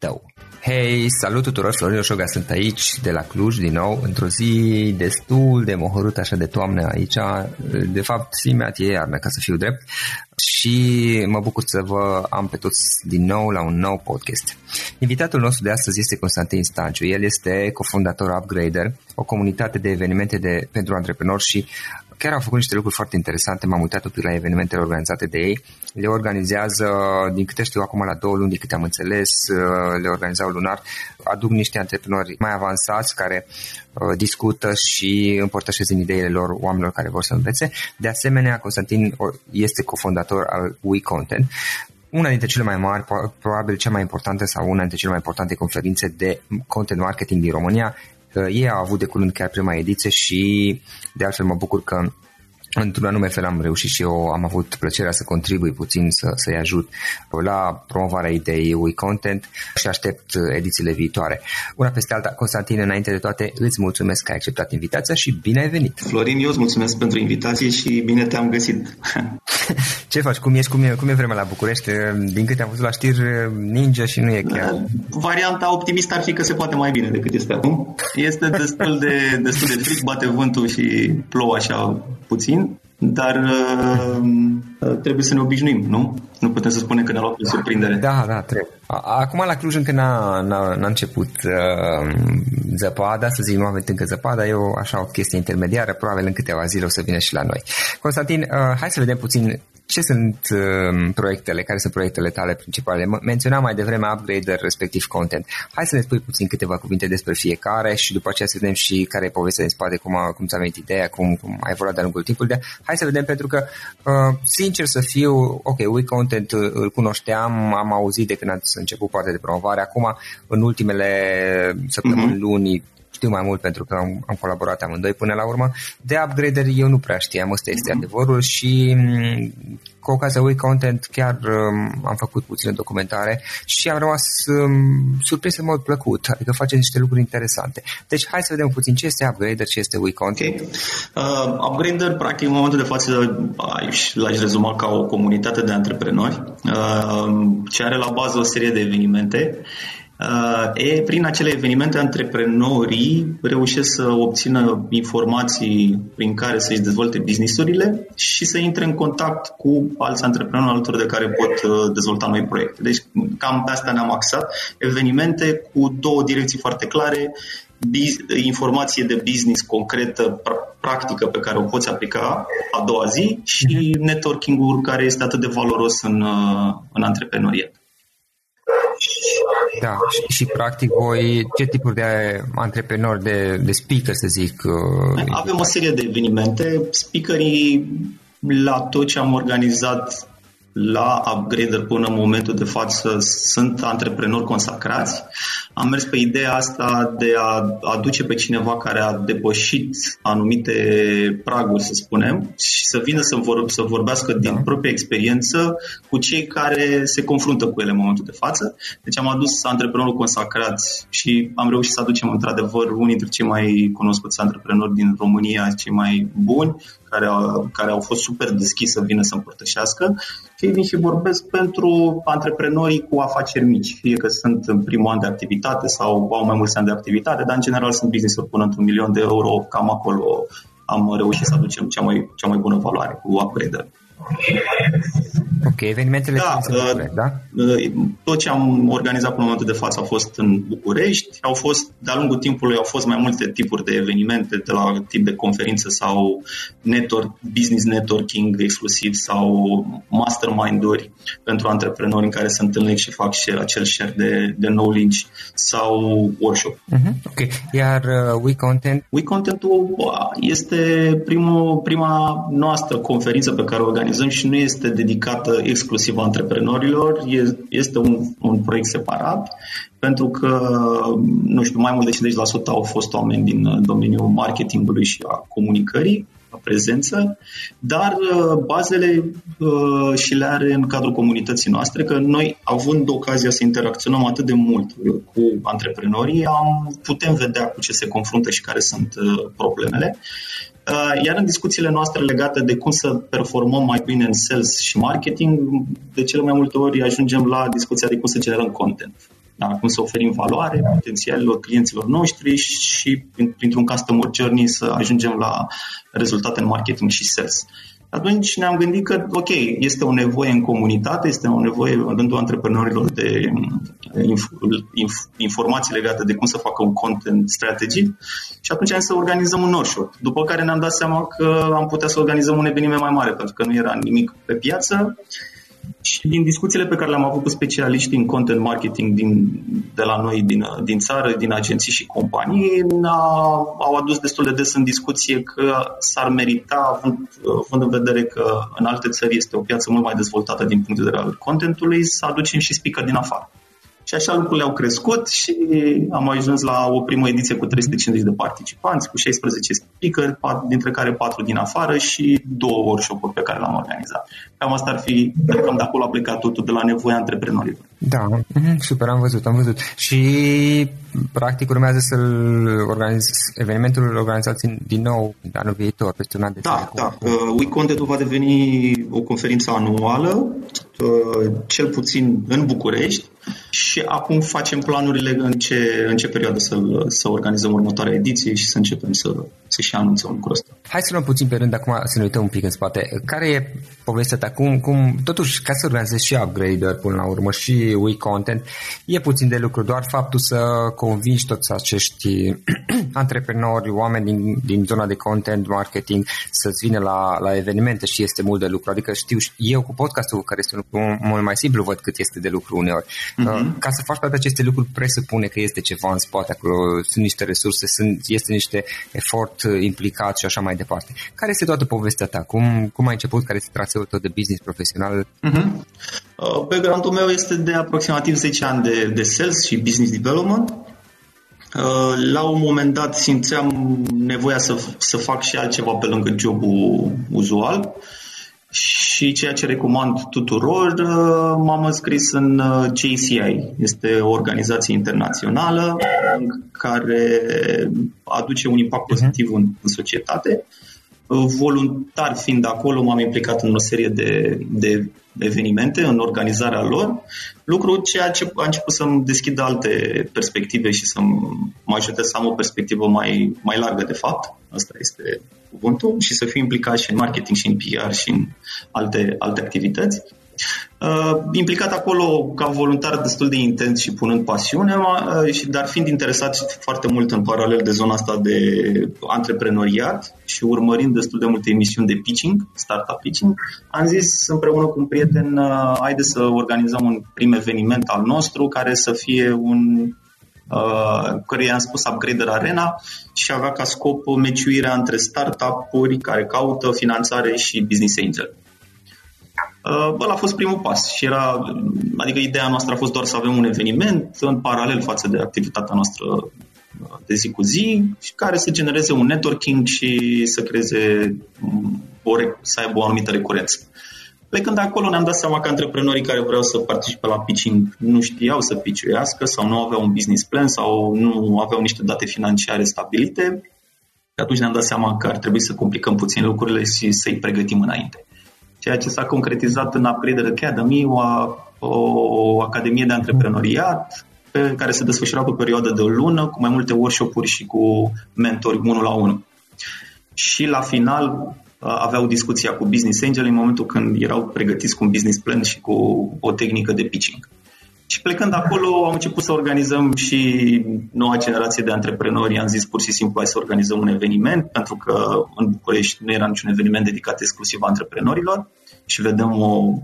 tău. Hei, salut tuturor, Florin Oșoga sunt aici de la Cluj din nou, într-o zi destul de mohorât așa de toamnă aici, de fapt simeat e iarnă ca să fiu drept și mă bucur să vă am pe toți din nou la un nou podcast. Invitatul nostru de astăzi este Constantin Stanciu, el este cofondator Upgrader, o comunitate de evenimente de, pentru antreprenori și chiar au făcut niște lucruri foarte interesante, m-am uitat un pic la evenimentele organizate de ei. Le organizează, din câte știu acum, la două luni, de câte am înțeles, le organizau lunar, aduc niște antreprenori mai avansați care uh, discută și împărtășesc din ideile lor oamenilor care vor să învețe. De asemenea, Constantin este cofondator al WeContent, una dintre cele mai mari, probabil cea mai importantă sau una dintre cele mai importante conferințe de content marketing din România. Ei au avut de curând chiar prima ediție și de altfel mă bucur că într-un anume fel am reușit și eu, am avut plăcerea să contribui puțin, să, să-i ajut la promovarea ideii We Content și aștept edițiile viitoare. Una peste alta, Constantin, înainte de toate, îți mulțumesc că ai acceptat invitația și bine ai venit! Florin, eu îți mulțumesc pentru invitație și bine te-am găsit! Ce faci? Cum ești? Cum e, cum e vremea la București? Din câte am văzut la știri, ninge și nu e chiar. Varianta optimistă ar fi că se poate mai bine decât este acum. Este destul de, destul de fric, bate vântul și plouă așa puțin. Dar uh, trebuie să ne obișnuim, nu? Nu putem să spunem că ne-a luat pe surprindere. Da, da, trebuie. Acum la Cluj încă n-a, n-a, n-a început uh, zăpada, să zic, nu a venit încă zăpada, e o, așa o chestie intermediară, probabil în câteva zile o să vină și la noi. Constantin, uh, hai să vedem puțin ce sunt uh, proiectele, care sunt proiectele tale principale? Menționam mai devreme upgrader, respectiv content. Hai să ne spui puțin câteva cuvinte despre fiecare și după aceea să vedem și care e povestea din spate, cum, a, cum ți-a venit ideea, cum, cum a evoluat de-a lungul timpului. De hai să vedem, pentru că, uh, sincer să fiu, ok, We Content îl cunoșteam, am auzit de când ați început partea de promovare, acum, în ultimele săptămâni, uh-huh. luni, știu mai mult pentru că am, am colaborat amândoi până la urmă. De upgrader eu nu prea știam, ăsta este adevărul și mm, cu ocazia We Content chiar um, am făcut puține documentare și am rămas um, surprins în mod plăcut, adică face niște lucruri interesante. Deci hai să vedem puțin ce este Upgrader, ce este We Content. Okay. Uh, Upgrader, practic, în momentul de față l-aș rezuma ca o comunitate de antreprenori uh, ce are la bază o serie de evenimente Uh, e, prin acele evenimente, antreprenorii reușesc să obțină informații prin care să-și dezvolte businessurile și să intre în contact cu alți antreprenori alături de care pot uh, dezvolta noi proiecte. Deci cam pe asta ne-am axat. Evenimente cu două direcții foarte clare, informație de business concretă, practică pe care o poți aplica a doua zi și mhm. networking-ul care este atât de valoros în, uh, în antreprenoriat. Da, și, și practic voi, ce tipuri de antreprenori, de, de speaker să zic? Uh, Avem o serie de evenimente. Speakerii la tot ce am organizat la Upgrader până în momentul de față sunt antreprenori consacrați. Am mers pe ideea asta de a aduce pe cineva care a depășit anumite praguri, să spunem, și să vină să, vor, să vorbească din da. propria experiență cu cei care se confruntă cu ele în momentul de față. Deci am adus antreprenorul consacrați și am reușit să aducem într-adevăr unii dintre cei mai cunoscuți antreprenori din România, cei mai buni, care au, care au fost super deschiși să vină să împărtășească și vin și vorbesc pentru antreprenorii cu afaceri mici, fie că sunt în primul an de activitate sau au mai mulți ani de activitate, dar în general sunt business-uri până într-un milion de euro, cam acolo am reușit să aducem cea mai, cea mai bună valoare cu upgrade Ok, evenimentele da, uh, da? Uh, tot ce am organizat până în momentul de față a fost în București. Au fost, de-a lungul timpului, au fost mai multe tipuri de evenimente, de la tip de conferință sau network, business networking exclusiv sau mastermind-uri pentru antreprenori în care se întâlnesc și fac share, acel share de, de knowledge sau workshop. Uh-huh, ok, iar uh, We Content? We Content este primul, prima noastră conferință pe care o organizăm și nu este dedicată exclusiv antreprenorilor, este un, un proiect separat, pentru că, nu știu, mai mult de 50% au fost oameni din domeniul marketingului și a comunicării, a prezență, dar uh, bazele uh, și le are în cadrul comunității noastre, că noi, având ocazia să interacționăm atât de mult cu antreprenorii, am, putem vedea cu ce se confruntă și care sunt uh, problemele Uh, iar în discuțiile noastre legate de cum să performăm mai bine în sales și marketing, de cele mai multe ori ajungem la discuția de cum să generăm content. Da, cum să oferim valoare potențialilor clienților noștri și printr-un customer journey să ajungem la rezultate în marketing și sales. Atunci ne-am gândit că, ok, este o nevoie în comunitate, este o nevoie în rândul antreprenorilor de inf- inf- informații legate de cum să facă un content strategy și atunci am să organizăm un workshop. După care ne-am dat seama că am putea să organizăm un eveniment mai mare, pentru că nu era nimic pe piață și din discuțiile pe care le-am avut cu specialiști în content marketing din, de la noi din, din țară, din agenții și companii, au adus destul de des în discuție că s-ar merita, având, având în vedere că în alte țări este o piață mult mai dezvoltată din punct de vedere al contentului, să aducem și speaker din afară. Și așa lucrurile au crescut și am ajuns la o primă ediție cu 350 de participanți, cu 16 speaker, dintre care 4 din afară și două workshop-uri pe care le-am organizat. Cam asta ar fi, cam de acolo a plecat totul de la nevoia antreprenorilor. Da, mhm, super, am văzut, am văzut. Și practic urmează să-l organiz, evenimentul organizat din nou anul viitor, peste un an de Da, da. Uh, WeContent va deveni o conferință anuală, uh, cel puțin în București, și acum facem planurile în ce, în ce perioadă să, să organizăm următoarea ediție și să începem să, să și anunțăm lucrul ăsta. Hai să luăm puțin pe rând acum să ne uităm un pic în spate. Care e povestea ta? Cum, cum, totuși, ca să organizezi și upgrader până la urmă și We Content, e puțin de lucru, doar faptul să convingi toți acești antreprenori, oameni din, din zona de content marketing să-ți vină la, la evenimente și este mult de lucru. Adică știu, eu cu podcastul, care este mult mai simplu, văd cât este de lucru uneori. Uh-huh. Ca să faci toate aceste lucruri, presupune că este ceva în spate acolo, sunt niște resurse, sunt, este niște efort implicat și așa mai departe. Care este toată povestea ta? Cum, cum ai început? Care este traseul tău de business profesional? Uh-huh. Uh, background-ul meu este de aproximativ 10 ani de, de sales și business development. Uh, la un moment dat simțeam nevoia să, să fac și altceva pe lângă jobul uzual și ceea ce recomand tuturor, uh, m-am înscris în uh, JCI. Este o organizație internațională care aduce un impact mhm. pozitiv în, în societate. Voluntar fiind acolo, m-am implicat în o serie de, de evenimente, în organizarea lor, lucru ceea ce a început să-mi deschidă alte perspective și să mă ajute să am o perspectivă mai, mai largă, de fapt. Asta este cuvântul și să fiu implicat și în marketing și în PR și în alte, alte activități. Uh, implicat acolo ca voluntar destul de intens și punând pasiune, uh, dar fiind interesat foarte mult în paralel de zona asta de antreprenoriat și urmărind destul de multe emisiuni de pitching, startup pitching, am zis împreună cu un prieten, uh, haide să organizăm un prim eveniment al nostru care să fie un uh, care i-am spus Upgrader Arena și avea ca scop meciuirea între startup-uri care caută finanțare și business angel. Uh, ăla a fost primul pas și era, adică ideea noastră a fost doar să avem un eveniment în paralel față de activitatea noastră uh, de zi cu zi și care să genereze un networking și să creeze o, să aibă o anumită recurență. Plecând de acolo ne-am dat seama că antreprenorii care vreau să participe la pitching nu știau să piciuiască sau nu aveau un business plan sau nu aveau niște date financiare stabilite. Și atunci ne-am dat seama că ar trebui să complicăm puțin lucrurile și să-i pregătim înainte ceea ce s-a concretizat în Upgrader Academy, o, o academie de antreprenoriat pe care se desfășura pe o perioadă de o lună, cu mai multe workshop-uri și cu mentori unul la unul. Și la final aveau discuția cu business angel în momentul când erau pregătiți cu un business plan și cu o tehnică de pitching. Și plecând acolo am început să organizăm și noua generație de antreprenori. Am zis pur și simplu hai să organizăm un eveniment, pentru că în București nu era niciun eveniment dedicat exclusiv antreprenorilor și vedem o,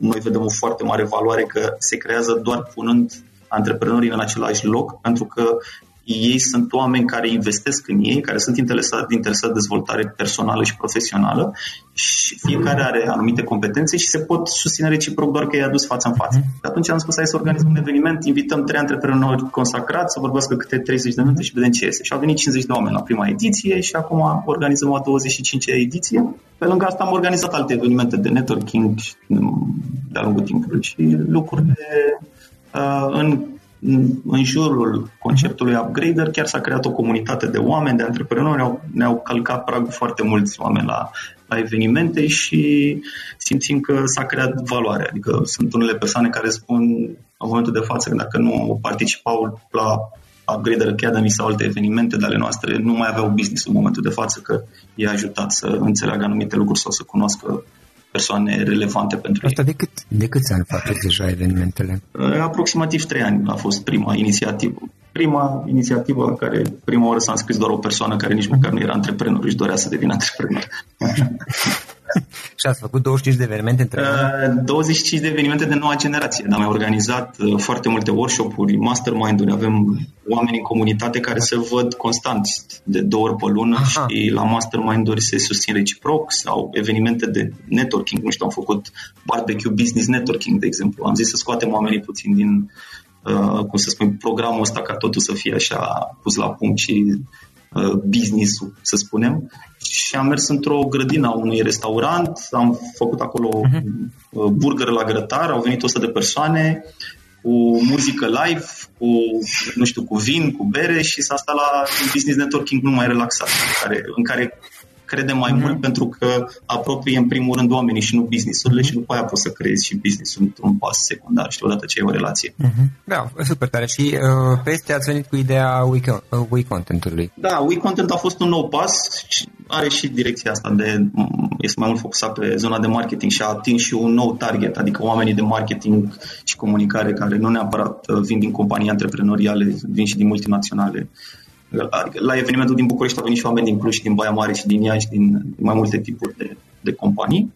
noi vedem o foarte mare valoare că se creează doar punând antreprenorii în același loc, pentru că ei sunt oameni care investesc în ei, care sunt interesați, interesați de dezvoltare personală și profesională și fiecare are anumite competențe și se pot susține reciproc doar că i-a dus față în față. Și mhm. atunci am spus hai să organizăm un eveniment, invităm trei antreprenori consacrați să vorbească câte 30 de minute și vedem ce este. Și au venit 50 de oameni la prima ediție și acum organizăm a 25-a ediție. Pe lângă asta am organizat alte evenimente de networking de-a lungul timpului și lucrurile uh, în în jurul conceptului Upgrader chiar s-a creat o comunitate de oameni, de antreprenori, au, ne-au calcat pragul foarte mulți oameni la, la evenimente și simțim că s-a creat valoare. Adică sunt unele persoane care spun în momentul de față că dacă nu participau la Upgrader Academy sau alte evenimente de ale noastre, nu mai aveau business în momentul de față, că i-a ajutat să înțeleagă anumite lucruri sau să cunoască persoane relevante pentru Asta ei. de, cât, de câți ani faceți deja evenimentele? Aproximativ trei ani a fost prima inițiativă. Prima inițiativă în care prima oară s-a înscris doar o persoană care nici măcar nu era antreprenor, își dorea să devină antreprenor. și ați făcut 25 de evenimente între uh, 25 de evenimente de noua generație. Am organizat uh, foarte multe workshop-uri, mastermind-uri, avem oameni în comunitate care se văd constant de două ori pe lună Aha. și la mastermind-uri se susțin reciproc sau evenimente de networking. Nu știu, am făcut barbecue business networking, de exemplu. Am zis să scoatem oamenii puțin din, uh, cum să spun, programul ăsta ca totul să fie așa pus la punct și uh, business-ul, să spunem. Și am mers într-o grădină a unui restaurant, am făcut acolo uh-huh. burger la grătar, au venit 100 de persoane, cu muzică live, cu, nu știu, cu vin, cu bere și s-a stat la un business networking mult mai relaxat, în care, în care credem mai mm-hmm. mult pentru că apropie în primul rând oamenii și nu business-urile mm-hmm. și după aia poți să creezi și business-ul într-un pas secundar, știi, odată ce ai o relație. Mm-hmm. Da, super tare. Și uh, peste ați venit cu ideea We, uh, We Content-ului. Da, We Content a fost un nou pas și are și direcția asta de, este mai mult focusat pe zona de marketing și a atins și un nou target, adică oamenii de marketing și comunicare care nu neapărat uh, vin din companii antreprenoriale, vin și din multinaționale. Adică la evenimentul din București au venit și oameni din Cluj, din Baia Mare și din Iași, din mai multe tipuri de, de companii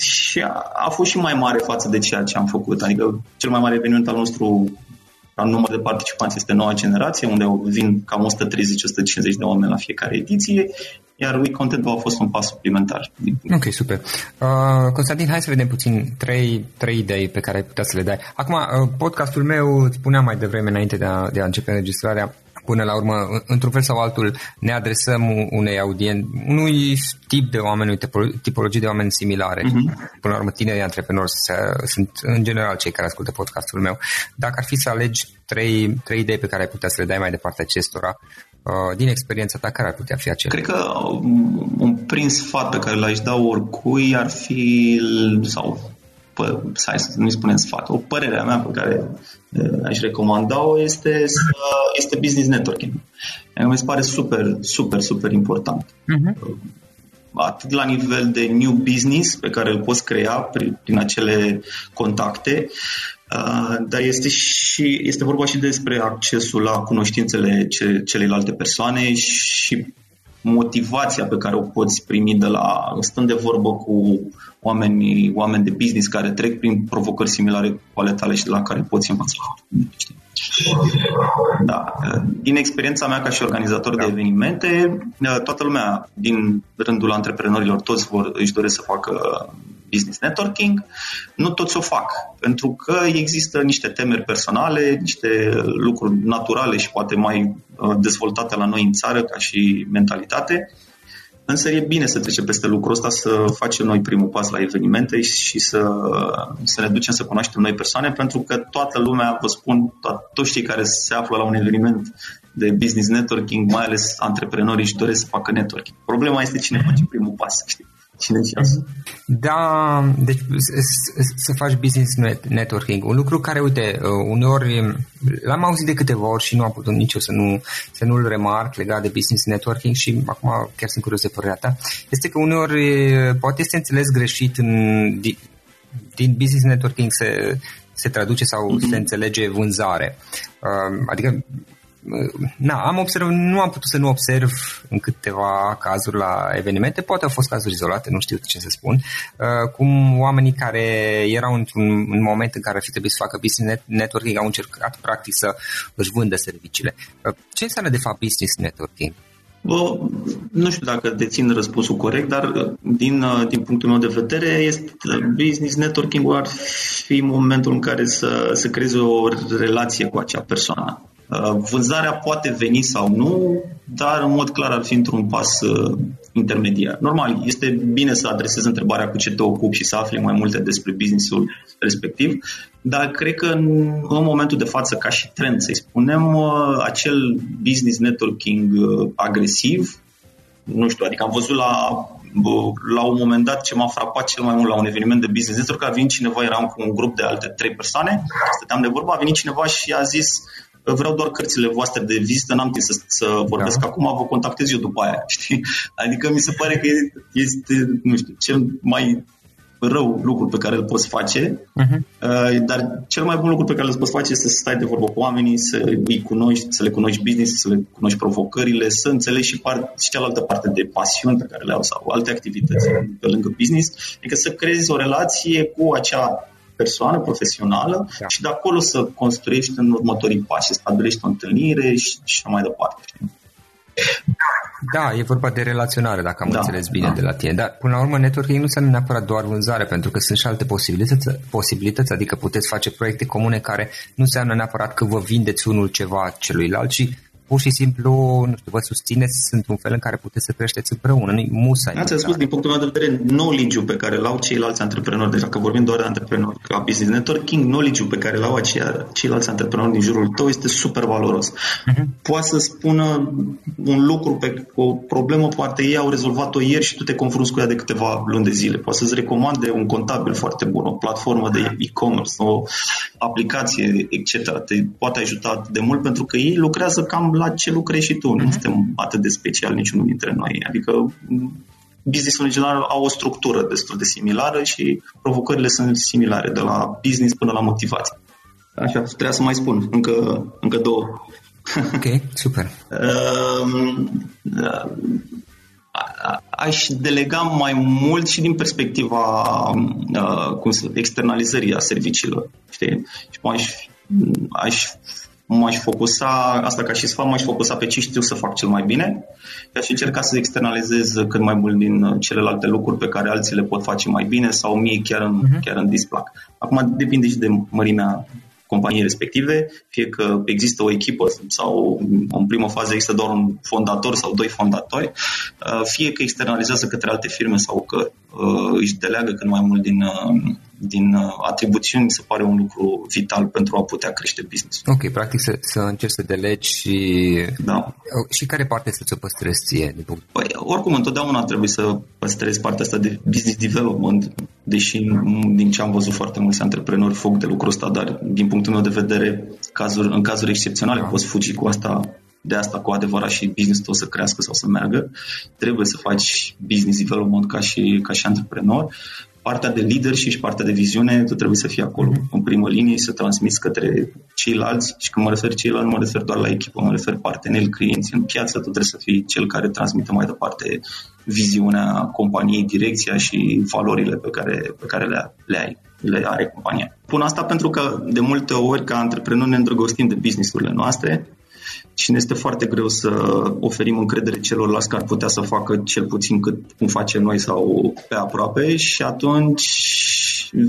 și a, a fost și mai mare față de ceea ce am făcut. Adică cel mai mare eveniment al nostru ca număr de participanți este noua generație, unde vin cam 130-150 de oameni la fiecare ediție, iar We Content a fost un pas suplimentar. Ok, super. Uh, Constantin, hai să vedem puțin trei, trei idei pe care ai putea să le dai. Acum, uh, podcastul meu, spuneam mai devreme înainte de a, de a începe înregistrarea, până la urmă, într-un fel sau altul, ne adresăm unei audiențe, unui tip de oameni, tipologii de oameni similare. Uh-huh. Până la urmă, tinerii antreprenori sunt în general cei care ascultă podcastul meu. Dacă ar fi să alegi trei, trei idei pe care ai putea să le dai mai departe acestora, uh, din experiența ta, care ar putea fi acelea? Cred că un prin sfat pe care l-aș da oricui ar fi, sau pă, hai să nu-i spunem sfat, o părere a mea pe care aș recomanda-o este, să, este business networking. Mi se pare super, super, super important. Uh-huh. Atât la nivel de new business pe care îl poți crea prin, prin acele contacte, uh, dar este și este vorba și despre accesul la cunoștințele ce, celelalte persoane și motivația pe care o poți primi de la stând de vorbă cu oameni, oameni de business care trec prin provocări similare cu ale tale și de la care poți învăța. Da. Din experiența mea ca și organizator de evenimente, toată lumea din rândul antreprenorilor, toți vor, își doresc să facă business networking, nu toți o fac, pentru că există niște temeri personale, niște lucruri naturale și poate mai uh, dezvoltate la noi în țară ca și mentalitate, Însă e bine să trecem peste lucrul ăsta, să facem noi primul pas la evenimente și să, să ne ducem să cunoaștem noi persoane, pentru că toată lumea, vă spun, to- toți cei care se află la un eveniment de business networking, mai ales antreprenorii, își doresc să facă networking. Problema este cine face primul pas, știi? Cine Da, deci să faci business networking. Un lucru care, uite, uh, uneori l-am auzit de câteva ori și nu am putut nici eu să, nu, să nu-l remarc legat de business networking și acum chiar sunt curios de părerea ta, este că uneori poate este înțeles greșit în, din business networking se, se traduce sau mm-hmm. se înțelege vânzare. Uh, adică na, am observat, nu am putut să nu observ în câteva cazuri la evenimente, poate au fost cazuri izolate, nu știu ce să spun, uh, cum oamenii care erau într-un moment în care ar fi trebuit să facă business networking au încercat practic să își vândă serviciile. Uh, ce înseamnă de fapt business networking? Bă, nu știu dacă dețin răspunsul corect, dar uh, din, din punctul meu de vedere, este business networking ar fi momentul în care să, să creezi o relație cu acea persoană. Uh, vânzarea poate veni sau nu, dar în mod clar ar fi într-un pas uh, intermediar. Normal, este bine să adresezi întrebarea cu ce te ocupi și să afli mai multe despre businessul respectiv, dar cred că în, în momentul de față, ca și trend, să-i spunem, uh, acel business networking agresiv, nu știu, adică am văzut la la un moment dat ce m-a frapat cel mai mult la un eveniment de business network, a venit cineva, eram cu un grup de alte trei persoane, stăteam de vorbă, a venit cineva și a zis vreau doar cărțile voastre de vizită, n-am timp să, să vorbesc da. acum, vă contactez eu după aia, știi? Adică mi se pare că este, nu știu, cel mai rău lucru pe care îl poți face, uh-huh. dar cel mai bun lucru pe care îl poți face este să stai de vorbă cu oamenii, să îi cunoști, să le cunoști business, să le cunoști provocările, să înțelegi și, part, și cealaltă parte de pasiuni pe care le au sau alte activități pe lângă business, adică să creezi o relație cu acea persoană profesională da. și de acolo să construiești în următorii pași, să stabilești o întâlnire și, și mai departe. Da, e vorba de relaționare, dacă am da, înțeles bine da. de la tine. Dar, până la urmă, networking nu înseamnă neapărat doar vânzare, pentru că sunt și alte posibilități, posibilități, adică puteți face proiecte comune care nu înseamnă neapărat că vă vindeți unul ceva celuilalt, ci pur și simplu, nu știu, vă susțineți, sunt un fel în care puteți să creșteți împreună, nu musai. Ați spus, din punctul meu de vedere, knowledge pe care l-au ceilalți antreprenori, deci dacă vorbim doar de antreprenori, ca business networking, knowledge pe care l-au aceia, ceilalți antreprenori din jurul tău este super valoros. Uh-huh. Poate să spună un lucru pe o problemă, poate ei au rezolvat-o ieri și tu te confrunți cu ea de câteva luni de zile. Poate să-ți recomande un contabil foarte bun, o platformă de e-commerce, o aplicație, etc. Te poate ajuta de mult pentru că ei lucrează cam la ce lucrezi și tu. Uh-huh. Nu mhm. suntem atât de special niciunul dintre noi. Adică businessul în general au o structură destul de similară și provocările sunt similare, de la business până la motivație. Așa, trebuia să mai spun încă, încă două. Ok, super. aș delega mai mult și din perspectiva uh, cum să, externalizării a serviciilor. Știi? Și aș, aș m-aș focusa, asta ca și sfat, m-aș focusa pe ce știu să fac cel mai bine și aș încerca să externalizez cât mai mult din celelalte lucruri pe care alții le pot face mai bine sau mie chiar în, uh-huh. chiar în displac. Acum depinde și de mărimea companiei respective, fie că există o echipă sau în primă fază există doar un fondator sau doi fondatori, uh, fie că externalizează către alte firme sau că uh, își deleagă cât mai mult din, uh, din atribuțiuni, mi se pare un lucru vital pentru a putea crește business. Ok, practic să, să încerci să delegi și, da. și care parte să ți-o păstrezi ție? De punct? Păi, oricum, întotdeauna trebuie să păstrezi partea asta de business development, deși din ce am văzut foarte mulți antreprenori foc de lucrul ăsta, dar din punctul meu de vedere, cazuri, în cazuri excepționale da. poți fugi cu asta de asta cu adevărat și business tău să crească sau să meargă, trebuie să faci business development ca și, ca și antreprenor. Partea de leadership și partea de viziune, tu trebuie să fii acolo, mm-hmm. în primă linie, să transmiți către ceilalți și când mă refer ceilalți, nu mă refer doar la echipă, mă refer parteneri, clienți în piață, tu trebuie să fii cel care transmite mai departe viziunea companiei, direcția și valorile pe care, pe care le, le ai le are compania. Pun asta pentru că de multe ori ca antreprenori ne îndrăgostim de businessurile noastre și ne este foarte greu să oferim încredere celorlalți care ar putea să facă cel puțin cât cum facem noi sau pe aproape și atunci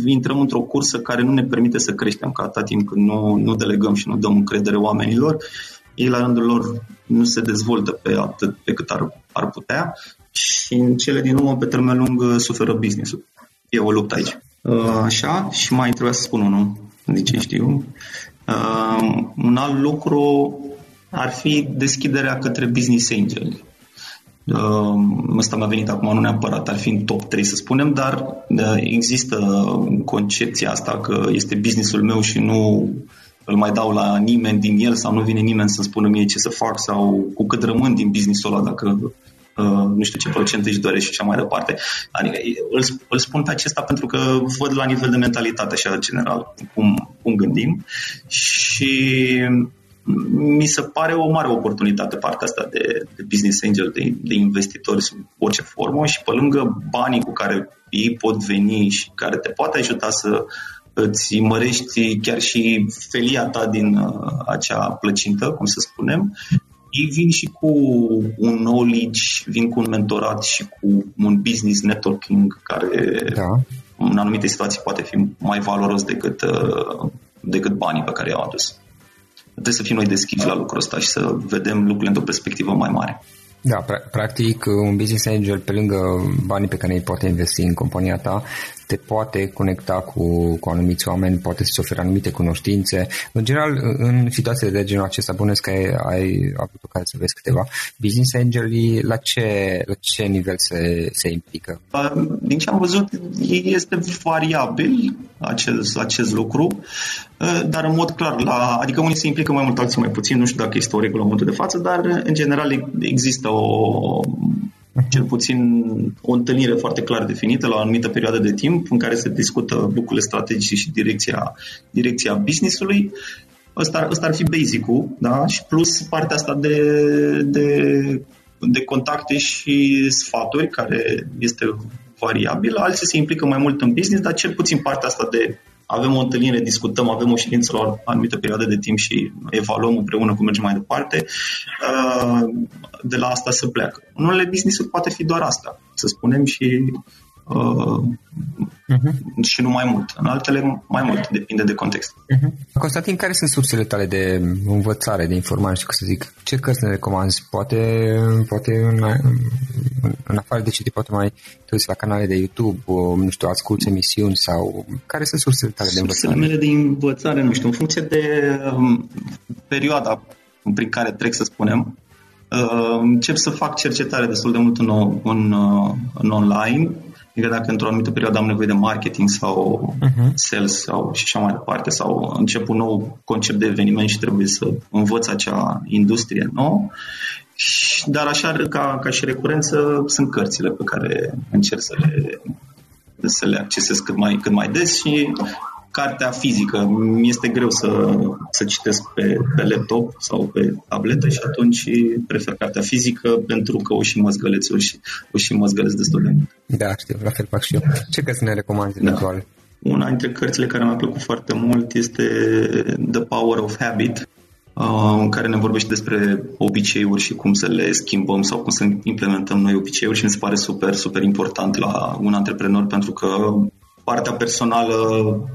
intrăm într-o cursă care nu ne permite să creștem, ca atât timp când nu, nu delegăm și nu dăm încredere oamenilor, ei la rândul lor nu se dezvoltă pe atât pe cât ar, ar putea și în cele din urmă, pe termen lung, suferă business-ul. E o luptă aici. Uh, așa, și mai trebuia să spun unul, de ce știu. Uh, un alt lucru ar fi deschiderea către business angel. Uh, ăsta mi-a venit acum, nu neapărat ar fi în top 3 să spunem, dar uh, există concepția asta că este businessul meu și nu îl mai dau la nimeni din el sau nu vine nimeni să spună mie ce să fac sau cu cât rămân din businessul ăla dacă Uh, nu știu ce procent își dorește și așa mai departe. Adică îl, îl spun pe acesta pentru că văd la nivel de mentalitate așa general cum, cum gândim și mi se pare o mare oportunitate partea asta de, de business angel, de, de investitori sub orice formă și pe lângă banii cu care ei pot veni și care te poate ajuta să îți mărești chiar și felia ta din uh, acea plăcintă, cum să spunem, ei vin și cu un knowledge, vin cu un mentorat și cu un business networking care da. în anumite situații poate fi mai valoros decât, uh, decât banii pe care i-au adus. Trebuie să fim noi deschiși la lucrul ăsta și să vedem lucrurile într-o perspectivă mai mare. Da, practic un business angel pe lângă banii pe care îi poate investi în compania ta, te poate conecta cu, cu anumiți oameni, poate să-ți ofere anumite cunoștințe. În general, în situații de genul acesta, bănesc că ai, ai avut ocazia să vezi câteva. Business angeli, la ce, la ce nivel se, se implică? Din ce am văzut, este variabil acest, acest lucru, dar în mod clar, la, adică unii se implică mai mult, alții mai puțin, nu știu dacă este o regulă în momentul de față, dar în general există o cel puțin o întâlnire foarte clar definită la o anumită perioadă de timp în care se discută lucrurile strategice și direcția, direcția business-ului. Ăsta, ăsta ar fi basic-ul, da? Și plus partea asta de, de, de contacte și sfaturi, care este variabilă. Alții se implică mai mult în business, dar cel puțin partea asta de avem o întâlnire, discutăm, avem o ședință la o anumită perioadă de timp și evaluăm împreună cum mergem mai departe, uh, de la asta se pleacă. În unele business poate fi doar asta, să spunem, și uh, uh-huh. și nu mai mult. În altele mai mult, depinde de context. Uh-huh. Constantin, care sunt sursele tale de învățare, de informare, știu să zic, ce cărți ne recomanzi? Poate, poate în, în afară de citi, poate mai te uiți la canale de YouTube, o, nu știu, asculți emisiuni sau care sunt sursele tale de învățare? Sursele mele de învățare, nu știu, în funcție de um, perioada prin care trec, să spunem, uh, încep să fac cercetare destul de mult în, în, uh, în online Adică dacă într-o anumită perioadă am nevoie de marketing sau uh-huh. sales sau și așa mai departe, sau încep un nou concept de eveniment și trebuie să învăț acea industrie nouă. Dar așa, ca, ca și recurență, sunt cărțile pe care încerc să le, să le accesez cât mai, cât mai des și cartea fizică. Mi este greu să, să citesc pe, pe laptop sau pe tabletă și atunci prefer cartea fizică pentru că o și măzgăleț, o și, o și măzgăleț destul de mult. Da, știu, la fel fac și eu. Ce cărți ne recomanzi da. eventual? Una dintre cărțile care mi-a plăcut foarte mult este The Power of Habit, uh, în care ne vorbește despre obiceiuri și cum să le schimbăm sau cum să implementăm noi obiceiuri și mi se pare super, super important la un antreprenor pentru că partea personală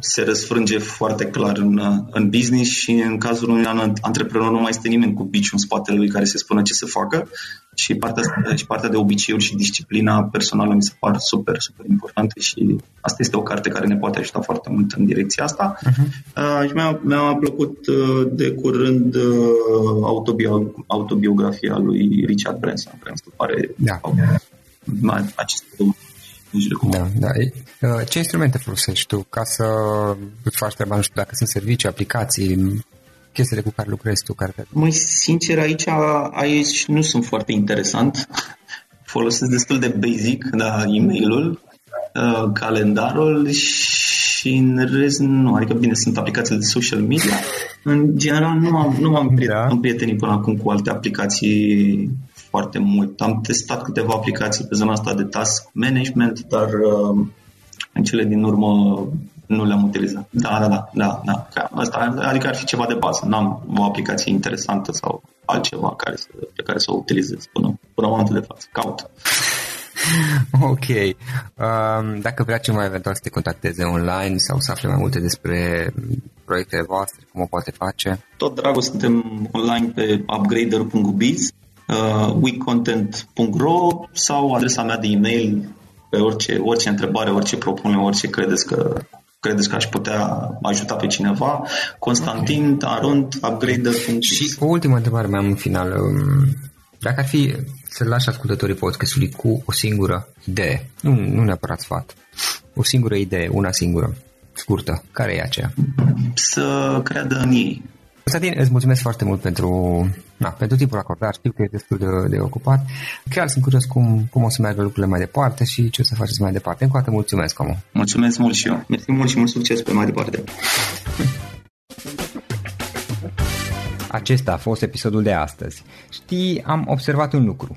se răsfrânge foarte clar în, în business și în cazul unui antreprenor nu mai este nimeni cu biciul în spatele lui care să spună ce să facă și partea, și partea de obiceiuri și disciplina personală mi se par super, super importante și asta este o carte care ne poate ajuta foarte mult în direcția asta. Uh-huh. Uh, și mi-a, mi-a plăcut uh, de curând uh, autobio- autobiografia lui Richard Branson, care mi se pare da. aceste două da, da. Uh, ce instrumente folosești tu ca să îți faci treaba? Nu știu dacă sunt servicii, aplicații, chestiile cu care lucrezi tu? Care te... Mai sincer, aici, aici nu sunt foarte interesant. Folosesc destul de basic, da, e-mailul, uh, calendarul și în rest nu. Adică, bine, sunt aplicații de social media. În general, nu am, nu am, da. prietenit până acum cu alte aplicații foarte mult. Am testat câteva aplicații pe zona asta de task management, dar uh, în cele din urmă nu le-am utilizat. Da, da, da, da, da. Asta, adică ar fi ceva de bază. N-am o aplicație interesantă sau altceva care să, pe care să o utilizez până, până momentul de față. Caut. Ok. Um, dacă vrea cineva eventual să te contacteze online sau să afle mai multe despre proiectele voastre, cum o poate face? Tot dragul suntem online pe upgrader.biz uh, weekcontent.ro sau adresa mea de e-mail pe orice, orice întrebare, orice propunere, orice credeți că credeți că aș putea ajuta pe cineva, Constantin, okay. Arund, upgrader. Și o ultimă întrebare mai am în final. Um, dacă ar fi să lași ascultătorii podcastului cu o singură idee, nu, nu neapărat sfat, o singură idee, una singură, scurtă, care e aceea? Să creadă în ei, Constantin, îți mulțumesc foarte mult pentru, na, pentru timpul acordat. Știu că e destul de, de ocupat. Chiar sunt curios cum, cum o să meargă lucrurile mai departe și ce o să faceți mai departe. Încă o dată mulțumesc, omul. Mulțumesc mult și eu. Mersi mult și mult succes pe mai departe. Acesta a fost episodul de astăzi. Știi, am observat un lucru.